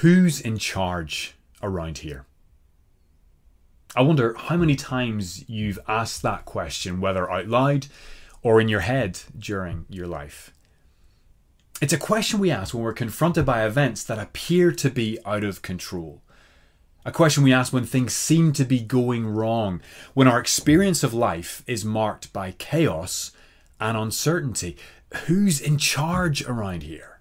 Who's in charge around here? I wonder how many times you've asked that question, whether out loud or in your head during your life. It's a question we ask when we're confronted by events that appear to be out of control. A question we ask when things seem to be going wrong, when our experience of life is marked by chaos and uncertainty. Who's in charge around here?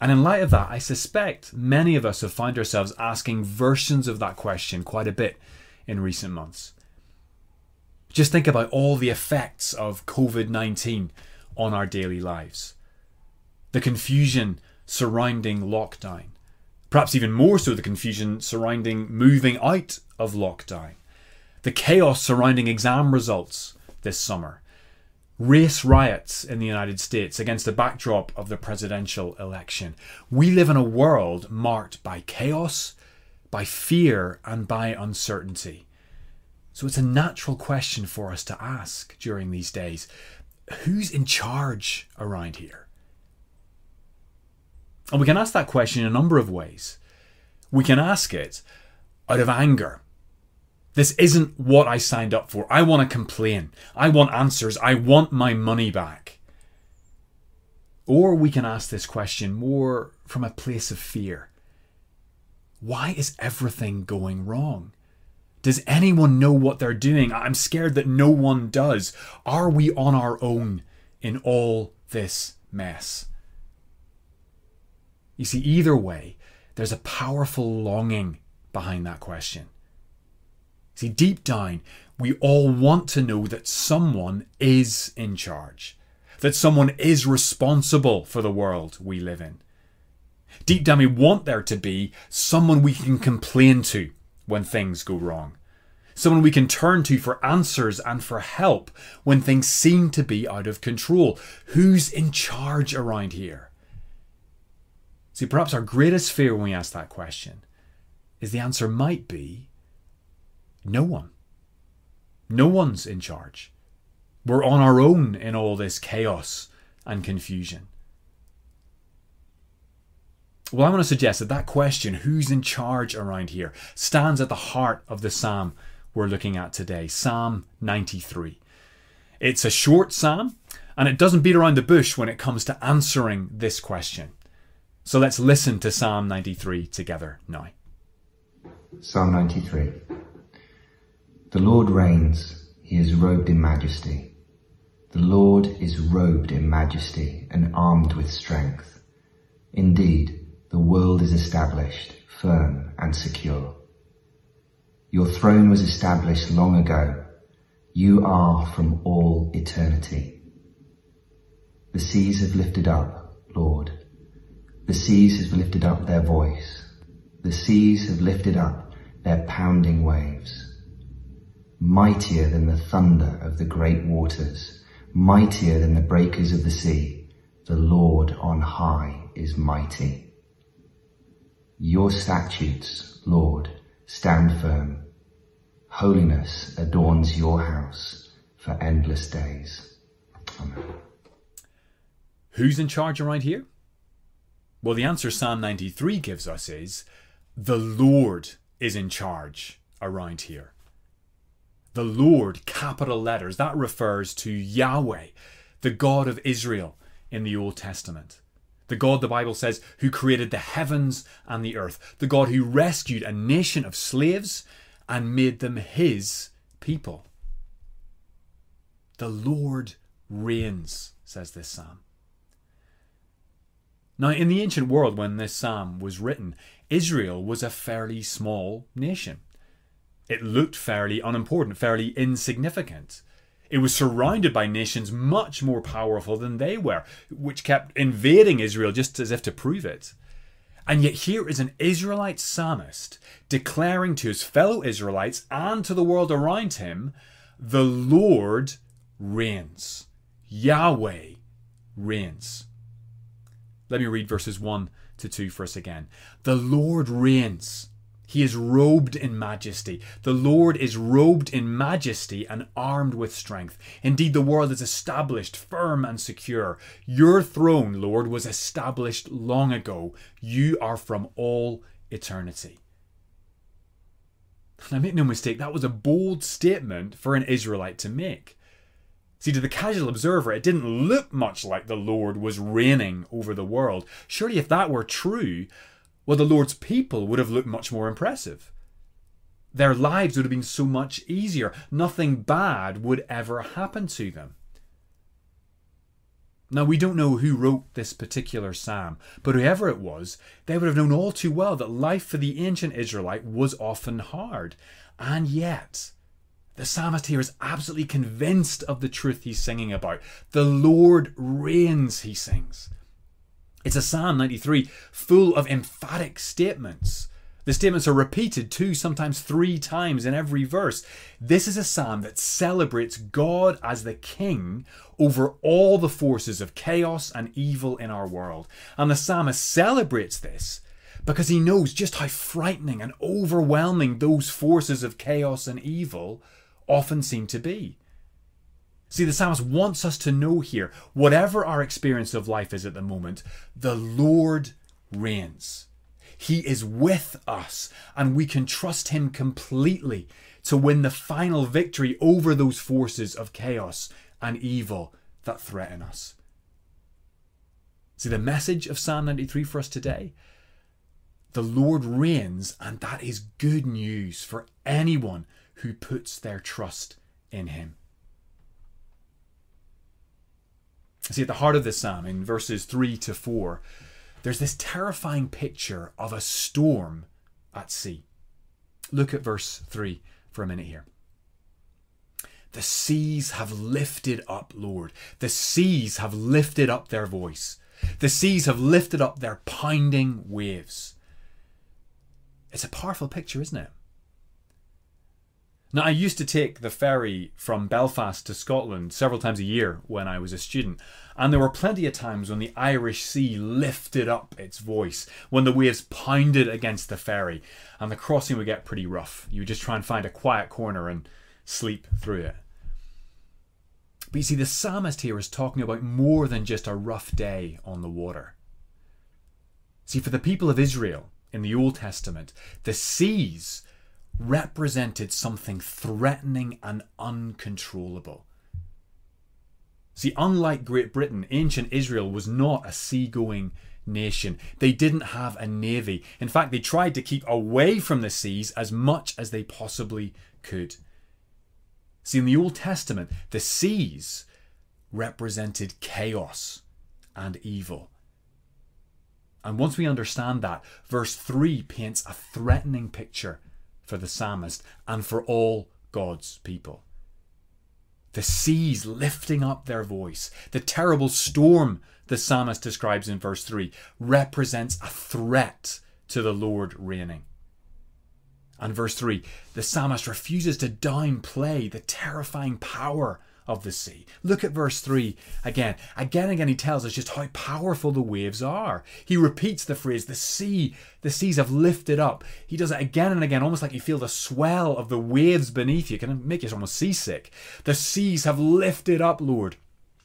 And in light of that, I suspect many of us have found ourselves asking versions of that question quite a bit in recent months. Just think about all the effects of COVID 19 on our daily lives. The confusion surrounding lockdown. Perhaps even more so, the confusion surrounding moving out of lockdown. The chaos surrounding exam results this summer race riots in the United States against the backdrop of the presidential election. We live in a world marked by chaos, by fear, and by uncertainty. So it's a natural question for us to ask during these days who's in charge around here? And we can ask that question in a number of ways. We can ask it out of anger this isn't what I signed up for. I want to complain. I want answers. I want my money back. Or we can ask this question more from a place of fear. Why is everything going wrong? Does anyone know what they're doing? I'm scared that no one does. Are we on our own in all this mess? You see, either way, there's a powerful longing behind that question. See, deep down, we all want to know that someone is in charge, that someone is responsible for the world we live in. Deep down, we want there to be someone we can complain to when things go wrong, someone we can turn to for answers and for help when things seem to be out of control. Who's in charge around here? See, perhaps our greatest fear when we ask that question is the answer might be no one. No one's in charge. We're on our own in all this chaos and confusion. Well, I want to suggest that that question, who's in charge around here, stands at the heart of the psalm we're looking at today, Psalm 93. It's a short psalm, and it doesn't beat around the bush when it comes to answering this question. So let's listen to Psalm 93 together now. Psalm 93. The Lord reigns, he is robed in majesty. The Lord is robed in majesty and armed with strength. Indeed, the world is established, firm and secure. Your throne was established long ago. You are from all eternity. The seas have lifted up, Lord. The seas have lifted up their voice. The seas have lifted up their pounding waves mightier than the thunder of the great waters, mightier than the breakers of the sea. The Lord on high is mighty. Your statutes, Lord, stand firm. Holiness adorns your house for endless days. Amen. Who's in charge around here? Well, the answer Psalm 93 gives us is the Lord is in charge around here the Lord, capital letters, that refers to Yahweh, the God of Israel in the Old Testament. The God, the Bible says, who created the heavens and the earth. The God who rescued a nation of slaves and made them his people. The Lord reigns, says this psalm. Now, in the ancient world, when this psalm was written, Israel was a fairly small nation. It looked fairly unimportant, fairly insignificant. It was surrounded by nations much more powerful than they were, which kept invading Israel just as if to prove it. And yet, here is an Israelite psalmist declaring to his fellow Israelites and to the world around him, the Lord reigns. Yahweh reigns. Let me read verses 1 to 2 for us again. The Lord reigns. He is robed in majesty. The Lord is robed in majesty and armed with strength. Indeed, the world is established firm and secure. Your throne, Lord, was established long ago. You are from all eternity. Now, make no mistake, that was a bold statement for an Israelite to make. See, to the casual observer, it didn't look much like the Lord was reigning over the world. Surely, if that were true, well, the Lord's people would have looked much more impressive. Their lives would have been so much easier. Nothing bad would ever happen to them. Now, we don't know who wrote this particular psalm, but whoever it was, they would have known all too well that life for the ancient Israelite was often hard. And yet, the psalmist here is absolutely convinced of the truth he's singing about. The Lord reigns, he sings. It's a Psalm 93 full of emphatic statements. The statements are repeated two, sometimes three times in every verse. This is a psalm that celebrates God as the king over all the forces of chaos and evil in our world. And the psalmist celebrates this because he knows just how frightening and overwhelming those forces of chaos and evil often seem to be. See, the psalmist wants us to know here, whatever our experience of life is at the moment, the Lord reigns. He is with us, and we can trust Him completely to win the final victory over those forces of chaos and evil that threaten us. See, the message of Psalm 93 for us today the Lord reigns, and that is good news for anyone who puts their trust in Him. See, at the heart of this psalm, in verses 3 to 4, there's this terrifying picture of a storm at sea. Look at verse 3 for a minute here. The seas have lifted up, Lord. The seas have lifted up their voice. The seas have lifted up their pounding waves. It's a powerful picture, isn't it? Now, I used to take the ferry from Belfast to Scotland several times a year when I was a student, and there were plenty of times when the Irish Sea lifted up its voice, when the waves pounded against the ferry, and the crossing would get pretty rough. You would just try and find a quiet corner and sleep through it. But you see, the psalmist here is talking about more than just a rough day on the water. See, for the people of Israel in the Old Testament, the seas represented something threatening and uncontrollable. See, unlike Great Britain, ancient Israel was not a seagoing nation. They didn't have a navy. In fact, they tried to keep away from the seas as much as they possibly could. See, in the Old Testament, the seas represented chaos and evil. And once we understand that, verse 3 paints a threatening picture for the psalmist and for all God's people. The seas lifting up their voice, the terrible storm the psalmist describes in verse 3 represents a threat to the Lord reigning. And verse 3 the psalmist refuses to downplay the terrifying power of the sea. Look at verse 3 again. Again again, he tells us just how powerful the waves are. He repeats the phrase, the sea, the seas have lifted up. He does it again and again, almost like you feel the swell of the waves beneath you. It can make you almost seasick. The seas have lifted up, Lord.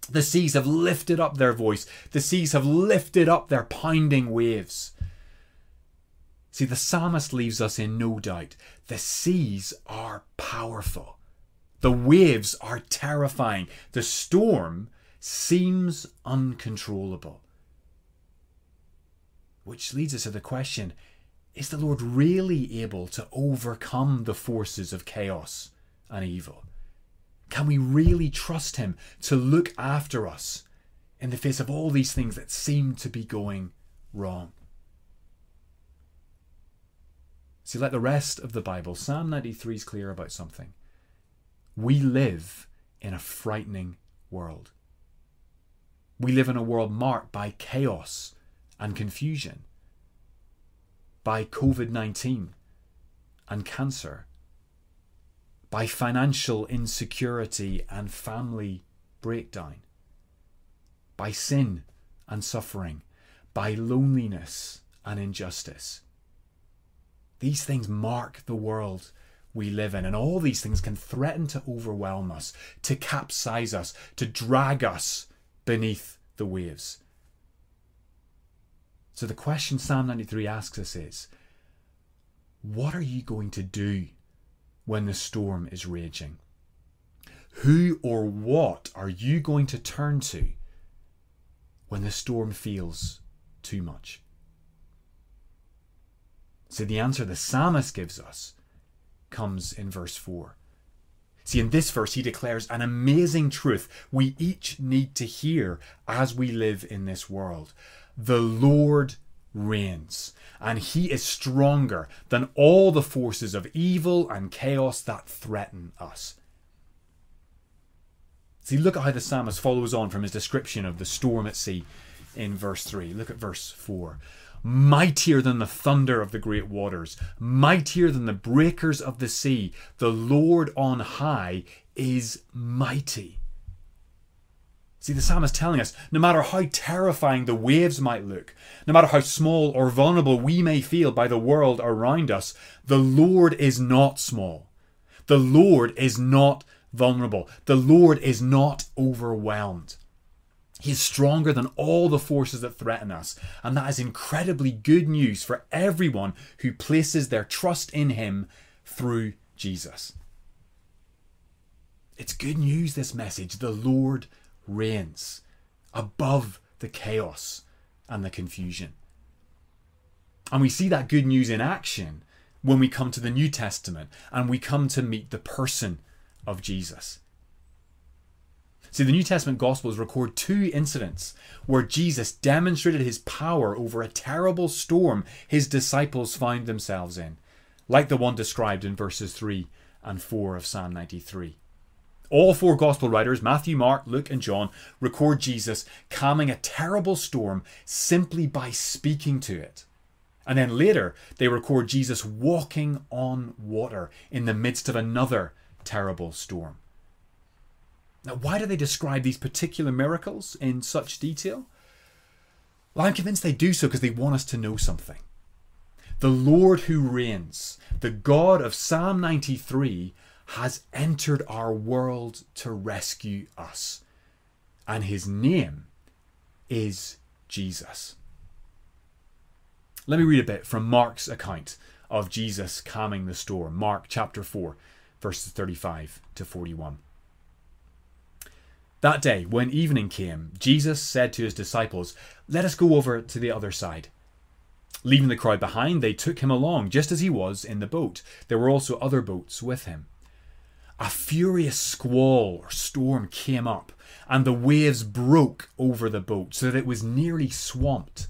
The seas have lifted up their voice. The seas have lifted up their pounding waves. See, the psalmist leaves us in no doubt. The seas are powerful. The waves are terrifying. The storm seems uncontrollable. Which leads us to the question is the Lord really able to overcome the forces of chaos and evil? Can we really trust Him to look after us in the face of all these things that seem to be going wrong? See, like the rest of the Bible, Psalm 93 is clear about something. We live in a frightening world. We live in a world marked by chaos and confusion, by COVID 19 and cancer, by financial insecurity and family breakdown, by sin and suffering, by loneliness and injustice. These things mark the world we live in, and all these things can threaten to overwhelm us, to capsize us, to drag us beneath the waves. So, the question Psalm 93 asks us is What are you going to do when the storm is raging? Who or what are you going to turn to when the storm feels too much? So the answer the psalmist gives us comes in verse 4. See, in this verse, he declares an amazing truth we each need to hear as we live in this world. The Lord reigns, and he is stronger than all the forces of evil and chaos that threaten us. See, look at how the psalmist follows on from his description of the storm at sea in verse 3. Look at verse 4 mightier than the thunder of the great waters, mightier than the breakers of the sea. The Lord on high is mighty. See, the psalmist telling us no matter how terrifying the waves might look, no matter how small or vulnerable we may feel by the world around us, the Lord is not small. The Lord is not vulnerable. The Lord is not overwhelmed. He is stronger than all the forces that threaten us, and that is incredibly good news for everyone who places their trust in Him through Jesus. It's good news, this message. The Lord reigns above the chaos and the confusion. And we see that good news in action when we come to the New Testament and we come to meet the person of Jesus. See, the New Testament Gospels record two incidents where Jesus demonstrated his power over a terrible storm his disciples found themselves in, like the one described in verses 3 and 4 of Psalm 93. All four Gospel writers, Matthew, Mark, Luke, and John, record Jesus calming a terrible storm simply by speaking to it. And then later, they record Jesus walking on water in the midst of another terrible storm. Now, why do they describe these particular miracles in such detail? Well, I'm convinced they do so because they want us to know something. The Lord who reigns, the God of Psalm 93, has entered our world to rescue us. And his name is Jesus. Let me read a bit from Mark's account of Jesus calming the storm. Mark chapter 4, verses 35 to 41. That day, when evening came, Jesus said to his disciples, Let us go over to the other side. Leaving the crowd behind, they took him along, just as he was in the boat. There were also other boats with him. A furious squall or storm came up, and the waves broke over the boat so that it was nearly swamped.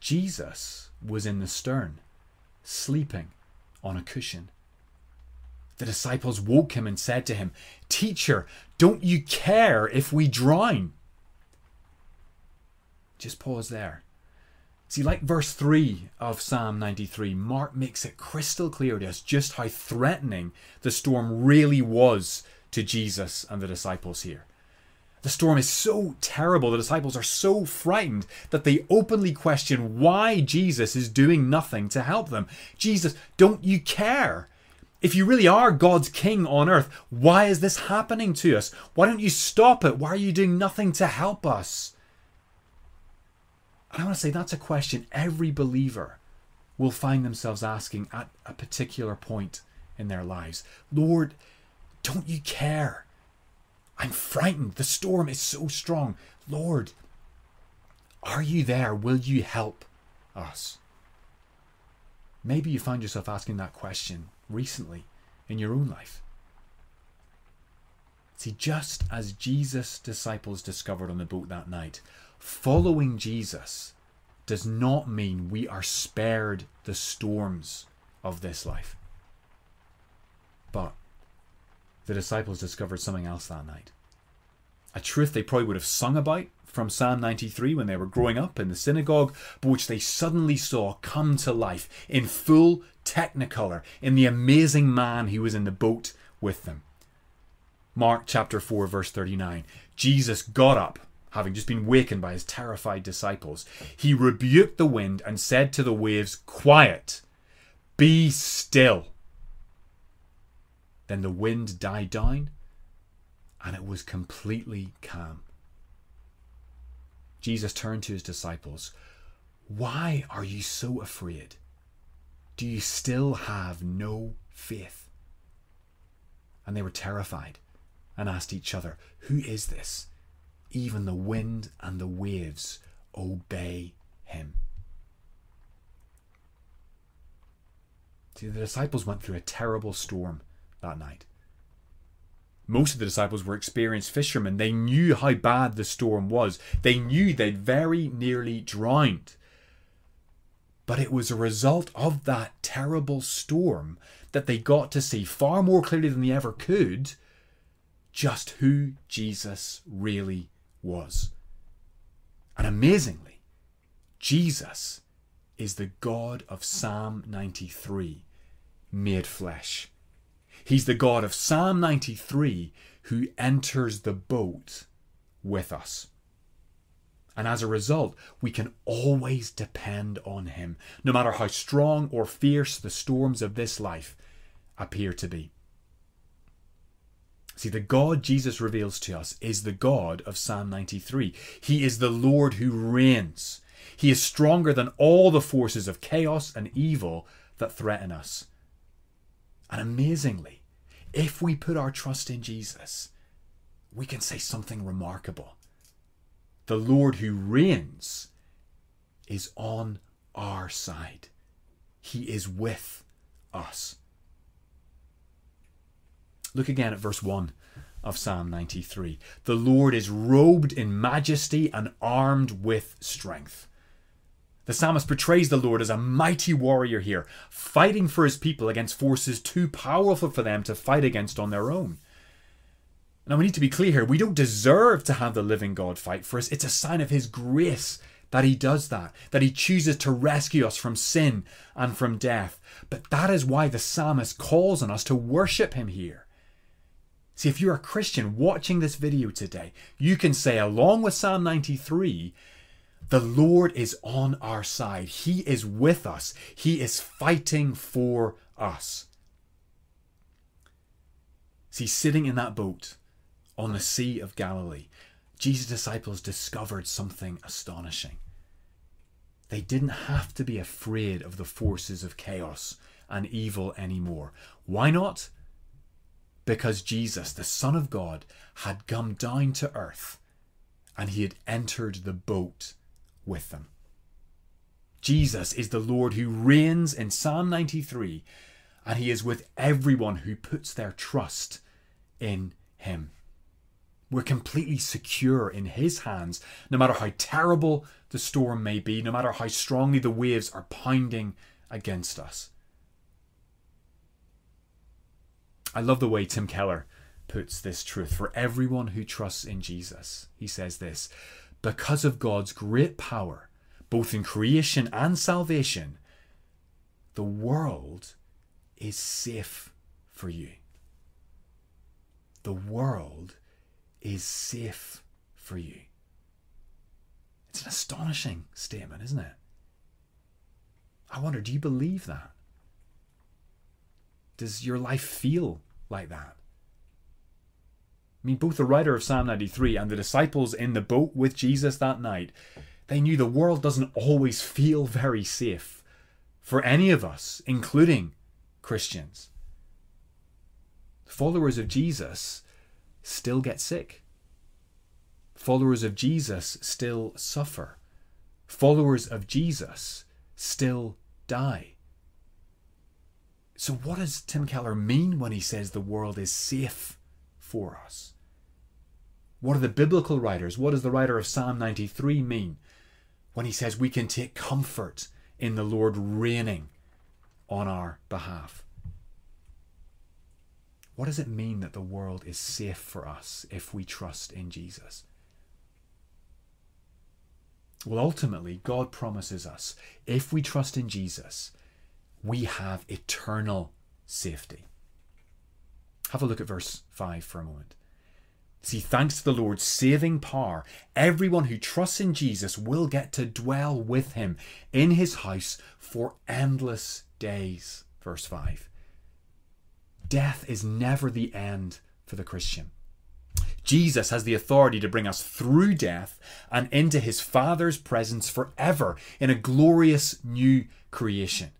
Jesus was in the stern, sleeping on a cushion. The disciples woke him and said to him, Teacher, don't you care if we drown? Just pause there. See, like verse 3 of Psalm 93, Mark makes it crystal clear to us just how threatening the storm really was to Jesus and the disciples here. The storm is so terrible, the disciples are so frightened that they openly question why Jesus is doing nothing to help them. Jesus, don't you care? If you really are God's king on earth, why is this happening to us? Why don't you stop it? Why are you doing nothing to help us? And I want to say that's a question every believer will find themselves asking at a particular point in their lives. Lord, don't you care? I'm frightened. The storm is so strong. Lord, are you there? Will you help us? Maybe you find yourself asking that question recently in your own life. See, just as Jesus' disciples discovered on the boat that night, following Jesus does not mean we are spared the storms of this life. But the disciples discovered something else that night. A truth they probably would have sung about from Psalm 93 when they were growing up in the synagogue, but which they suddenly saw come to life in full technicolor in the amazing man who was in the boat with them. Mark chapter 4, verse 39. Jesus got up, having just been wakened by his terrified disciples. He rebuked the wind and said to the waves, Quiet, Be still. Then the wind died down and it was completely calm. Jesus turned to his disciples. Why are you so afraid? Do you still have no faith? And they were terrified and asked each other, Who is this? Even the wind and the waves obey him. See, the disciples went through a terrible storm that night. Most of the disciples were experienced fishermen. They knew how bad the storm was. They knew they'd very nearly drowned. But it was a result of that terrible storm that they got to see far more clearly than they ever could just who Jesus really was. And amazingly, Jesus is the God of Psalm 93 made flesh. He's the God of Psalm 93 who enters the boat with us. And as a result, we can always depend on Him, no matter how strong or fierce the storms of this life appear to be. See, the God Jesus reveals to us is the God of Psalm 93. He is the Lord who reigns. He is stronger than all the forces of chaos and evil that threaten us. And amazingly, if we put our trust in Jesus, we can say something remarkable. The Lord who reigns is on our side, He is with us. Look again at verse 1 of Psalm 93. The Lord is robed in majesty and armed with strength. The psalmist portrays the Lord as a mighty warrior here, fighting for his people against forces too powerful for them to fight against on their own. Now, we need to be clear here. We don't deserve to have the living God fight for us. It's a sign of his grace that he does that, that he chooses to rescue us from sin and from death. But that is why the psalmist calls on us to worship him here. See, if you're a Christian watching this video today, you can say, along with Psalm 93, the Lord is on our side. He is with us. He is fighting for us. See, sitting in that boat on the Sea of Galilee, Jesus' disciples discovered something astonishing. They didn't have to be afraid of the forces of chaos and evil anymore. Why not? because Jesus, the Son of God, had come down to earth and he had entered the boat with them. Jesus is the Lord who reigns in Psalm 93, and he is with everyone who puts their trust in him. We're completely secure in his hands, no matter how terrible the storm may be, no matter how strongly the waves are pounding against us. I love the way Tim Keller puts this truth for everyone who trusts in Jesus. He says this because of God's great power, both in creation and salvation, the world is safe for you. The world is safe for you. It's an astonishing statement, isn't it? I wonder, do you believe that? Does your life feel like that? I mean, both the writer of Psalm 93 and the disciples in the boat with Jesus that night, they knew the world doesn't always feel very safe for any of us, including Christians. Followers of Jesus still get sick. Followers of Jesus still suffer. Followers of Jesus still die. So, what does Tim Keller mean when he says the world is safe for us? What are the biblical writers, what does the writer of Psalm 93 mean when he says we can take comfort in the Lord reigning on our behalf? What does it mean that the world is safe for us if we trust in Jesus? Well, ultimately, God promises us if we trust in Jesus we have eternal safety. Have a look at verse 5 for a moment. See, thanks to the Lord's saving power, everyone who trusts in Jesus will get to dwell with him in his house for endless days. verse 5. Death is never the end for the Christian. Jesus has the authority to bring us through death and into his Father's presence forever in a glorious new creation.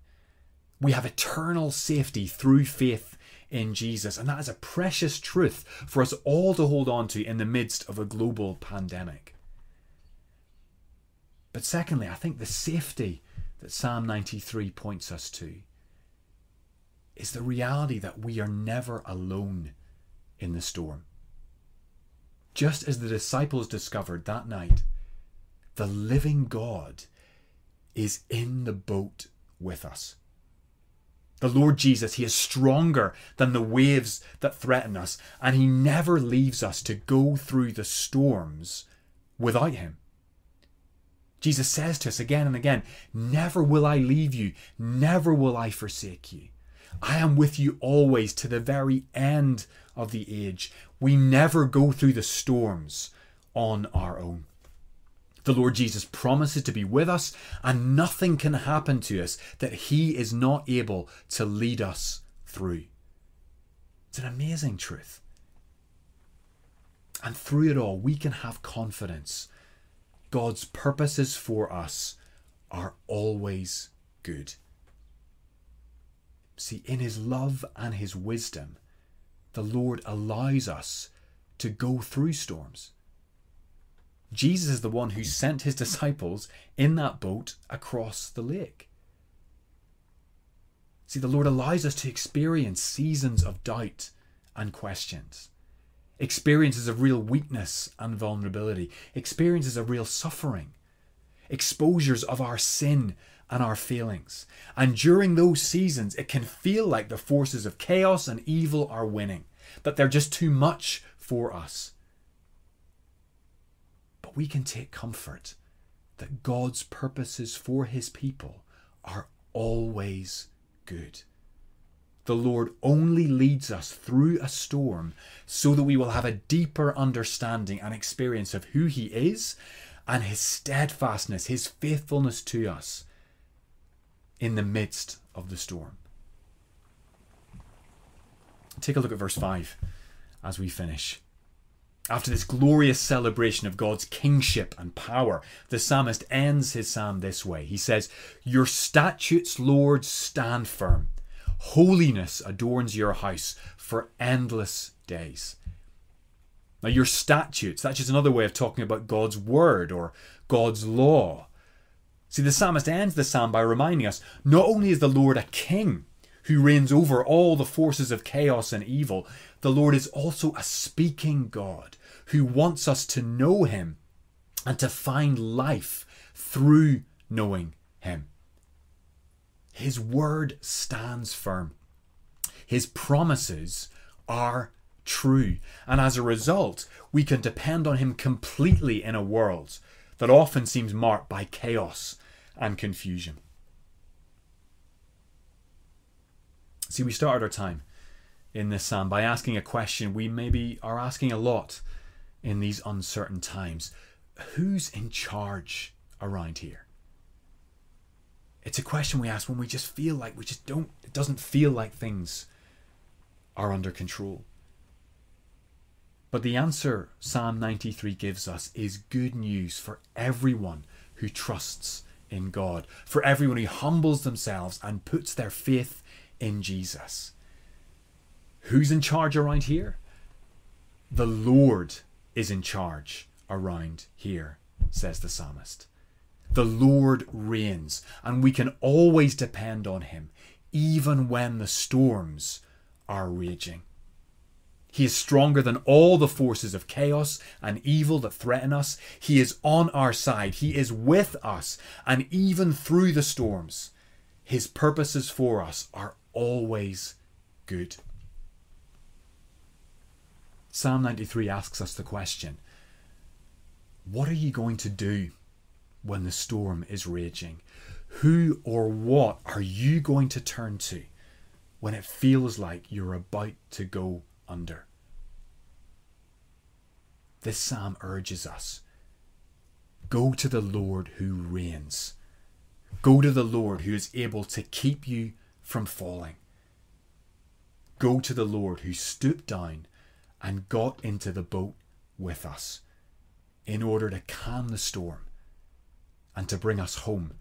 We have eternal safety through faith in Jesus, and that is a precious truth for us all to hold on to in the midst of a global pandemic. But secondly, I think the safety that Psalm 93 points us to is the reality that we are never alone in the storm. Just as the disciples discovered that night, the living God is in the boat with us. The Lord Jesus, He is stronger than the waves that threaten us, and He never leaves us to go through the storms without Him. Jesus says to us again and again, Never will I leave you, never will I forsake you. I am with you always to the very end of the age. We never go through the storms on our own. The Lord Jesus promises to be with us, and nothing can happen to us that He is not able to lead us through. It's an amazing truth. And through it all, we can have confidence. God's purposes for us are always good. See, in His love and His wisdom, the Lord allows us to go through storms. Jesus is the one who sent his disciples in that boat across the lake. See, the Lord allows us to experience seasons of doubt and questions, experiences of real weakness and vulnerability, experiences of real suffering, exposures of our sin and our failings. And during those seasons, it can feel like the forces of chaos and evil are winning, that they're just too much for us we can take comfort that God's purposes for his people are always good. The Lord only leads us through a storm so that we will have a deeper understanding and experience of who He is and His steadfastness, His faithfulness to us in the midst of the storm. Take a look at verse 5 as we finish. After this glorious celebration of God's kingship and power, the psalmist ends his psalm this way. He says, Your statutes, Lord, stand firm. Holiness adorns your house for endless days. Now, your statutes, that's just another way of talking about God's word or God's law. See, the psalmist ends the psalm by reminding us not only is the Lord a king who reigns over all the forces of chaos and evil, the Lord is also a speaking God who wants us to know Him and to find life through knowing Him. His word stands firm. His promises are true. And as a result, we can depend on Him completely in a world that often seems marked by chaos and confusion. See, we started our time in this psalm by asking a question we maybe are asking a lot in these uncertain times. Who's in charge around here? It's a question we ask when we just feel like we just don't, it doesn't feel like things are under control. But the answer Psalm 93 gives us is good news for everyone who trusts in God, for everyone who humbles themselves and puts their faith in Jesus. Who's in charge around here? The Lord is in charge around here, says the psalmist. The Lord reigns, and we can always depend on Him, even when the storms are raging. He is stronger than all the forces of chaos and evil that threaten us. He is on our side. He is with us. And even through the storms, His purposes for us are always good. Psalm 93 asks us the question What are you going to do when the storm is raging? Who or what are you going to turn to when it feels like you're about to go under? This psalm urges us go to the Lord who reigns. Go to the Lord who is able to keep you from falling. Go to the Lord who stooped down and got into the boat with us in order to calm the storm and to bring us home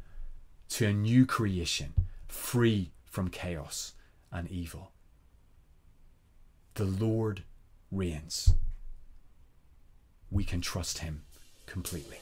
to a new creation free from chaos and evil. The Lord reigns. We can trust Him completely.